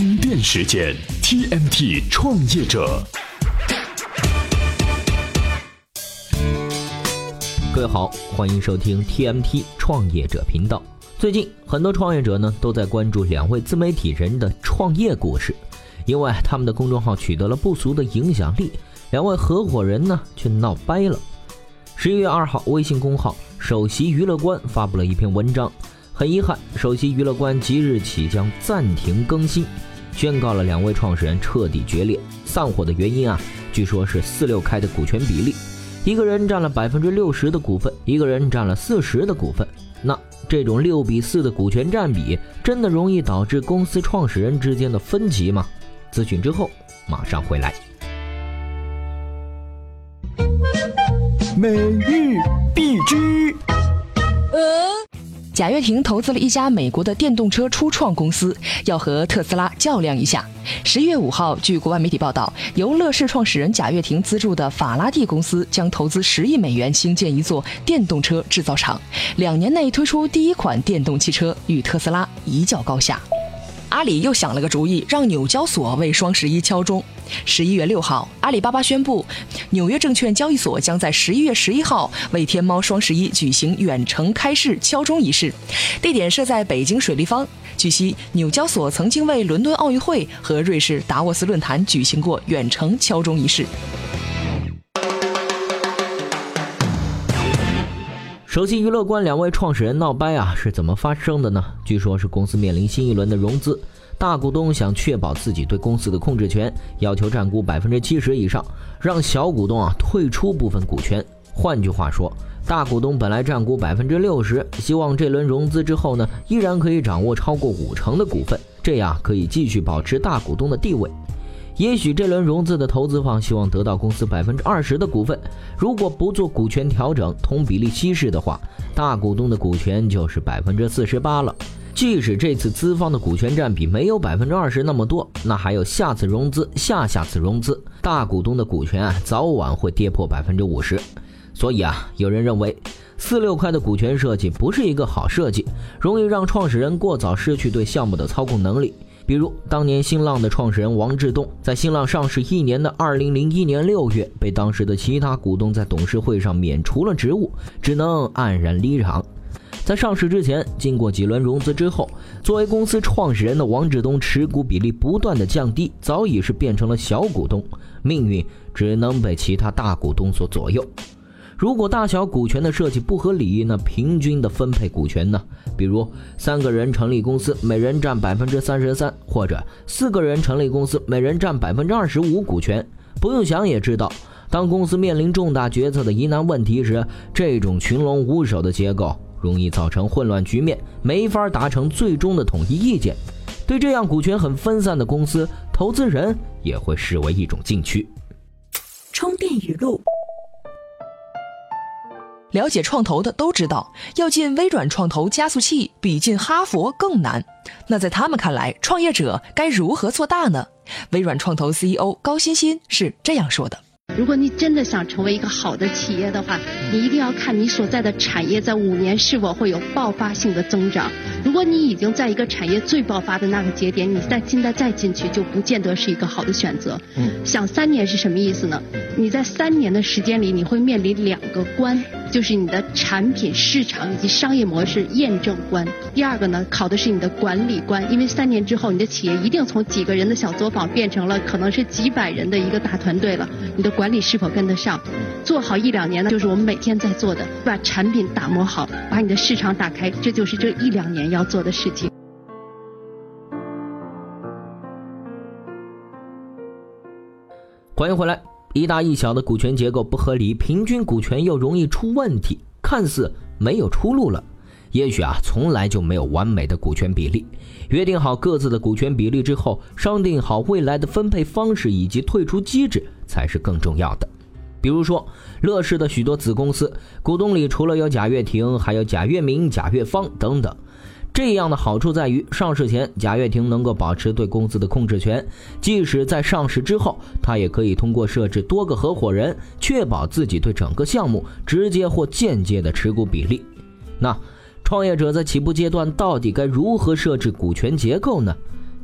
充电时间，TMT 创业者。各位好，欢迎收听 TMT 创业者频道。最近很多创业者呢都在关注两位自媒体人的创业故事，因为他们的公众号取得了不俗的影响力，两位合伙人呢却闹掰了。十一月二号，微信公号首席娱乐官发布了一篇文章。很遗憾，首席娱乐官即日起将暂停更新，宣告了两位创始人彻底决裂。散伙的原因啊，据说是四六开的股权比例，一个人占了百分之六十的股份，一个人占了四十的股份。那这种六比四的股权占比，真的容易导致公司创始人之间的分歧吗？咨询之后马上回来。每日必知。贾跃亭投资了一家美国的电动车初创公司，要和特斯拉较量一下。十一月五号，据国外媒体报道，由乐视创始人贾跃亭资助的法拉第公司将投资十亿美元兴建一座电动车制造厂，两年内推出第一款电动汽车，与特斯拉一较高下。阿里又想了个主意，让纽交所为双十一敲钟。十一月六号，阿里巴巴宣布，纽约证券交易所将在十一月十一号为天猫双十一举行远程开市敲钟仪式，地点设在北京水立方。据悉，纽交所曾经为伦敦奥运会和瑞士达沃斯论坛举行过远程敲钟仪式。首席娱乐观两位创始人闹掰啊，是怎么发生的呢？据说是公司面临新一轮的融资，大股东想确保自己对公司的控制权，要求占股百分之七十以上，让小股东啊退出部分股权。换句话说，大股东本来占股百分之六十，希望这轮融资之后呢，依然可以掌握超过五成的股份，这样可以继续保持大股东的地位。也许这轮融资的投资方希望得到公司百分之二十的股份，如果不做股权调整，同比例稀释的话，大股东的股权就是百分之四十八了。即使这次资方的股权占比没有百分之二十那么多，那还有下次融资、下下次融资，大股东的股权啊，早晚会跌破百分之五十。所以啊，有人认为四六块的股权设计不是一个好设计，容易让创始人过早失去对项目的操控能力。比如，当年新浪的创始人王志东，在新浪上市一年的二零零一年六月，被当时的其他股东在董事会上免除了职务，只能黯然离场。在上市之前，经过几轮融资之后，作为公司创始人的王志东持股比例不断的降低，早已是变成了小股东，命运只能被其他大股东所左右。如果大小股权的设计不合理，那平均的分配股权呢？比如三个人成立公司，每人占百分之三十三，或者四个人成立公司，每人占百分之二十五股权。不用想也知道，当公司面临重大决策的疑难问题时，这种群龙无首的结构容易造成混乱局面，没法达成最终的统一意见。对这样股权很分散的公司，投资人也会视为一种禁区。充电语录。了解创投的都知道，要进微软创投加速器比进哈佛更难。那在他们看来，创业者该如何做大呢？微软创投 CEO 高欣欣是这样说的。如果你真的想成为一个好的企业的话，你一定要看你所在的产业在五年是否会有爆发性的增长。如果你已经在一个产业最爆发的那个节点，你再现在再进去，就不见得是一个好的选择。想三年是什么意思呢？你在三年的时间里，你会面临两个关，就是你的产品、市场以及商业模式验证关。第二个呢，考的是你的管理关，因为三年之后，你的企业一定从几个人的小作坊变成了可能是几百人的一个大团队了。你的管理是否跟得上？做好一两年呢，就是我们每天在做的，把产品打磨好，把你的市场打开，这就是这一两年要做的事情。欢迎回来。一大一小的股权结构不合理，平均股权又容易出问题，看似没有出路了。也许啊，从来就没有完美的股权比例。约定好各自的股权比例之后，商定好未来的分配方式以及退出机制才是更重要的。比如说，乐视的许多子公司股东里，除了有贾跃亭，还有贾跃明、贾跃芳等等。这样的好处在于，上市前贾跃亭能够保持对公司的控制权，即使在上市之后，他也可以通过设置多个合伙人，确保自己对整个项目直接或间接的持股比例。那创业者在起步阶段到底该如何设置股权结构呢？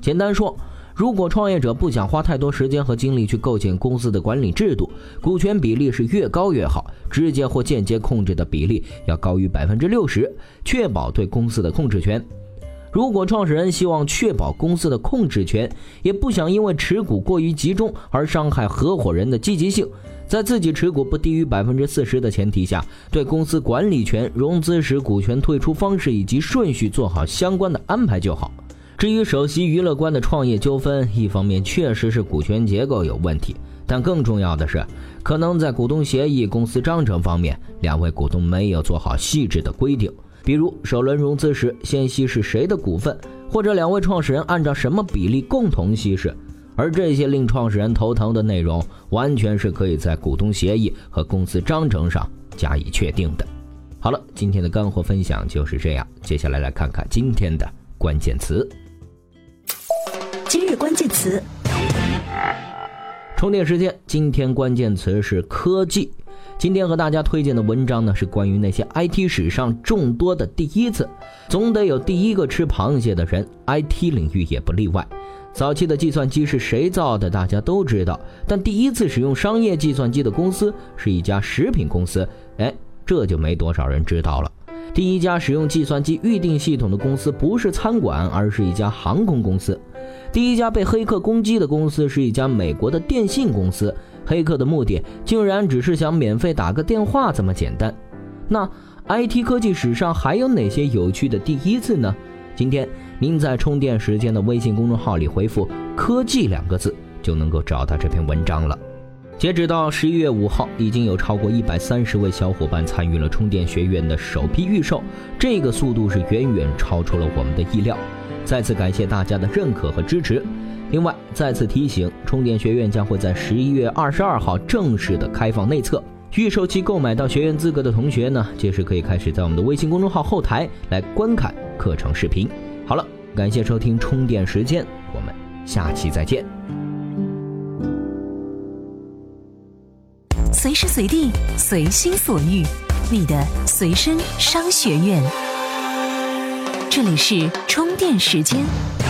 简单说，如果创业者不想花太多时间和精力去构建公司的管理制度，股权比例是越高越好，直接或间接控制的比例要高于百分之六十，确保对公司的控制权。如果创始人希望确保公司的控制权，也不想因为持股过于集中而伤害合伙人的积极性，在自己持股不低于百分之四十的前提下，对公司管理权、融资时股权退出方式以及顺序做好相关的安排就好。至于首席娱乐官的创业纠纷，一方面确实是股权结构有问题，但更重要的是，可能在股东协议、公司章程方面，两位股东没有做好细致的规定，比如首轮融资时先稀释谁的股份，或者两位创始人按照什么比例共同稀释，而这些令创始人头疼的内容，完全是可以在股东协议和公司章程上加以确定的。好了，今天的干货分享就是这样，接下来来看看今天的关键词。今日关键词：充电时间。今天关键词是科技。今天和大家推荐的文章呢，是关于那些 IT 史上众多的第一次。总得有第一个吃螃蟹的人，IT 领域也不例外。早期的计算机是谁造的，大家都知道。但第一次使用商业计算机的公司是一家食品公司，哎，这就没多少人知道了。第一家使用计算机预订系统的公司不是餐馆，而是一家航空公司。第一家被黑客攻击的公司是一家美国的电信公司，黑客的目的竟然只是想免费打个电话这么简单。那 IT 科技史上还有哪些有趣的第一次呢？今天您在充电时间的微信公众号里回复“科技”两个字，就能够找到这篇文章了。截止到十一月五号，已经有超过一百三十位小伙伴参与了充电学院的首批预售，这个速度是远远超出了我们的意料。再次感谢大家的认可和支持。另外，再次提醒，充电学院将会在十一月二十二号正式的开放内测，预售期购买到学院资格的同学呢，届时可以开始在我们的微信公众号后台来观看课程视频。好了，感谢收听充电时间，我们下期再见。随时随地，随心所欲，你的随身商学院。这里是充电时间。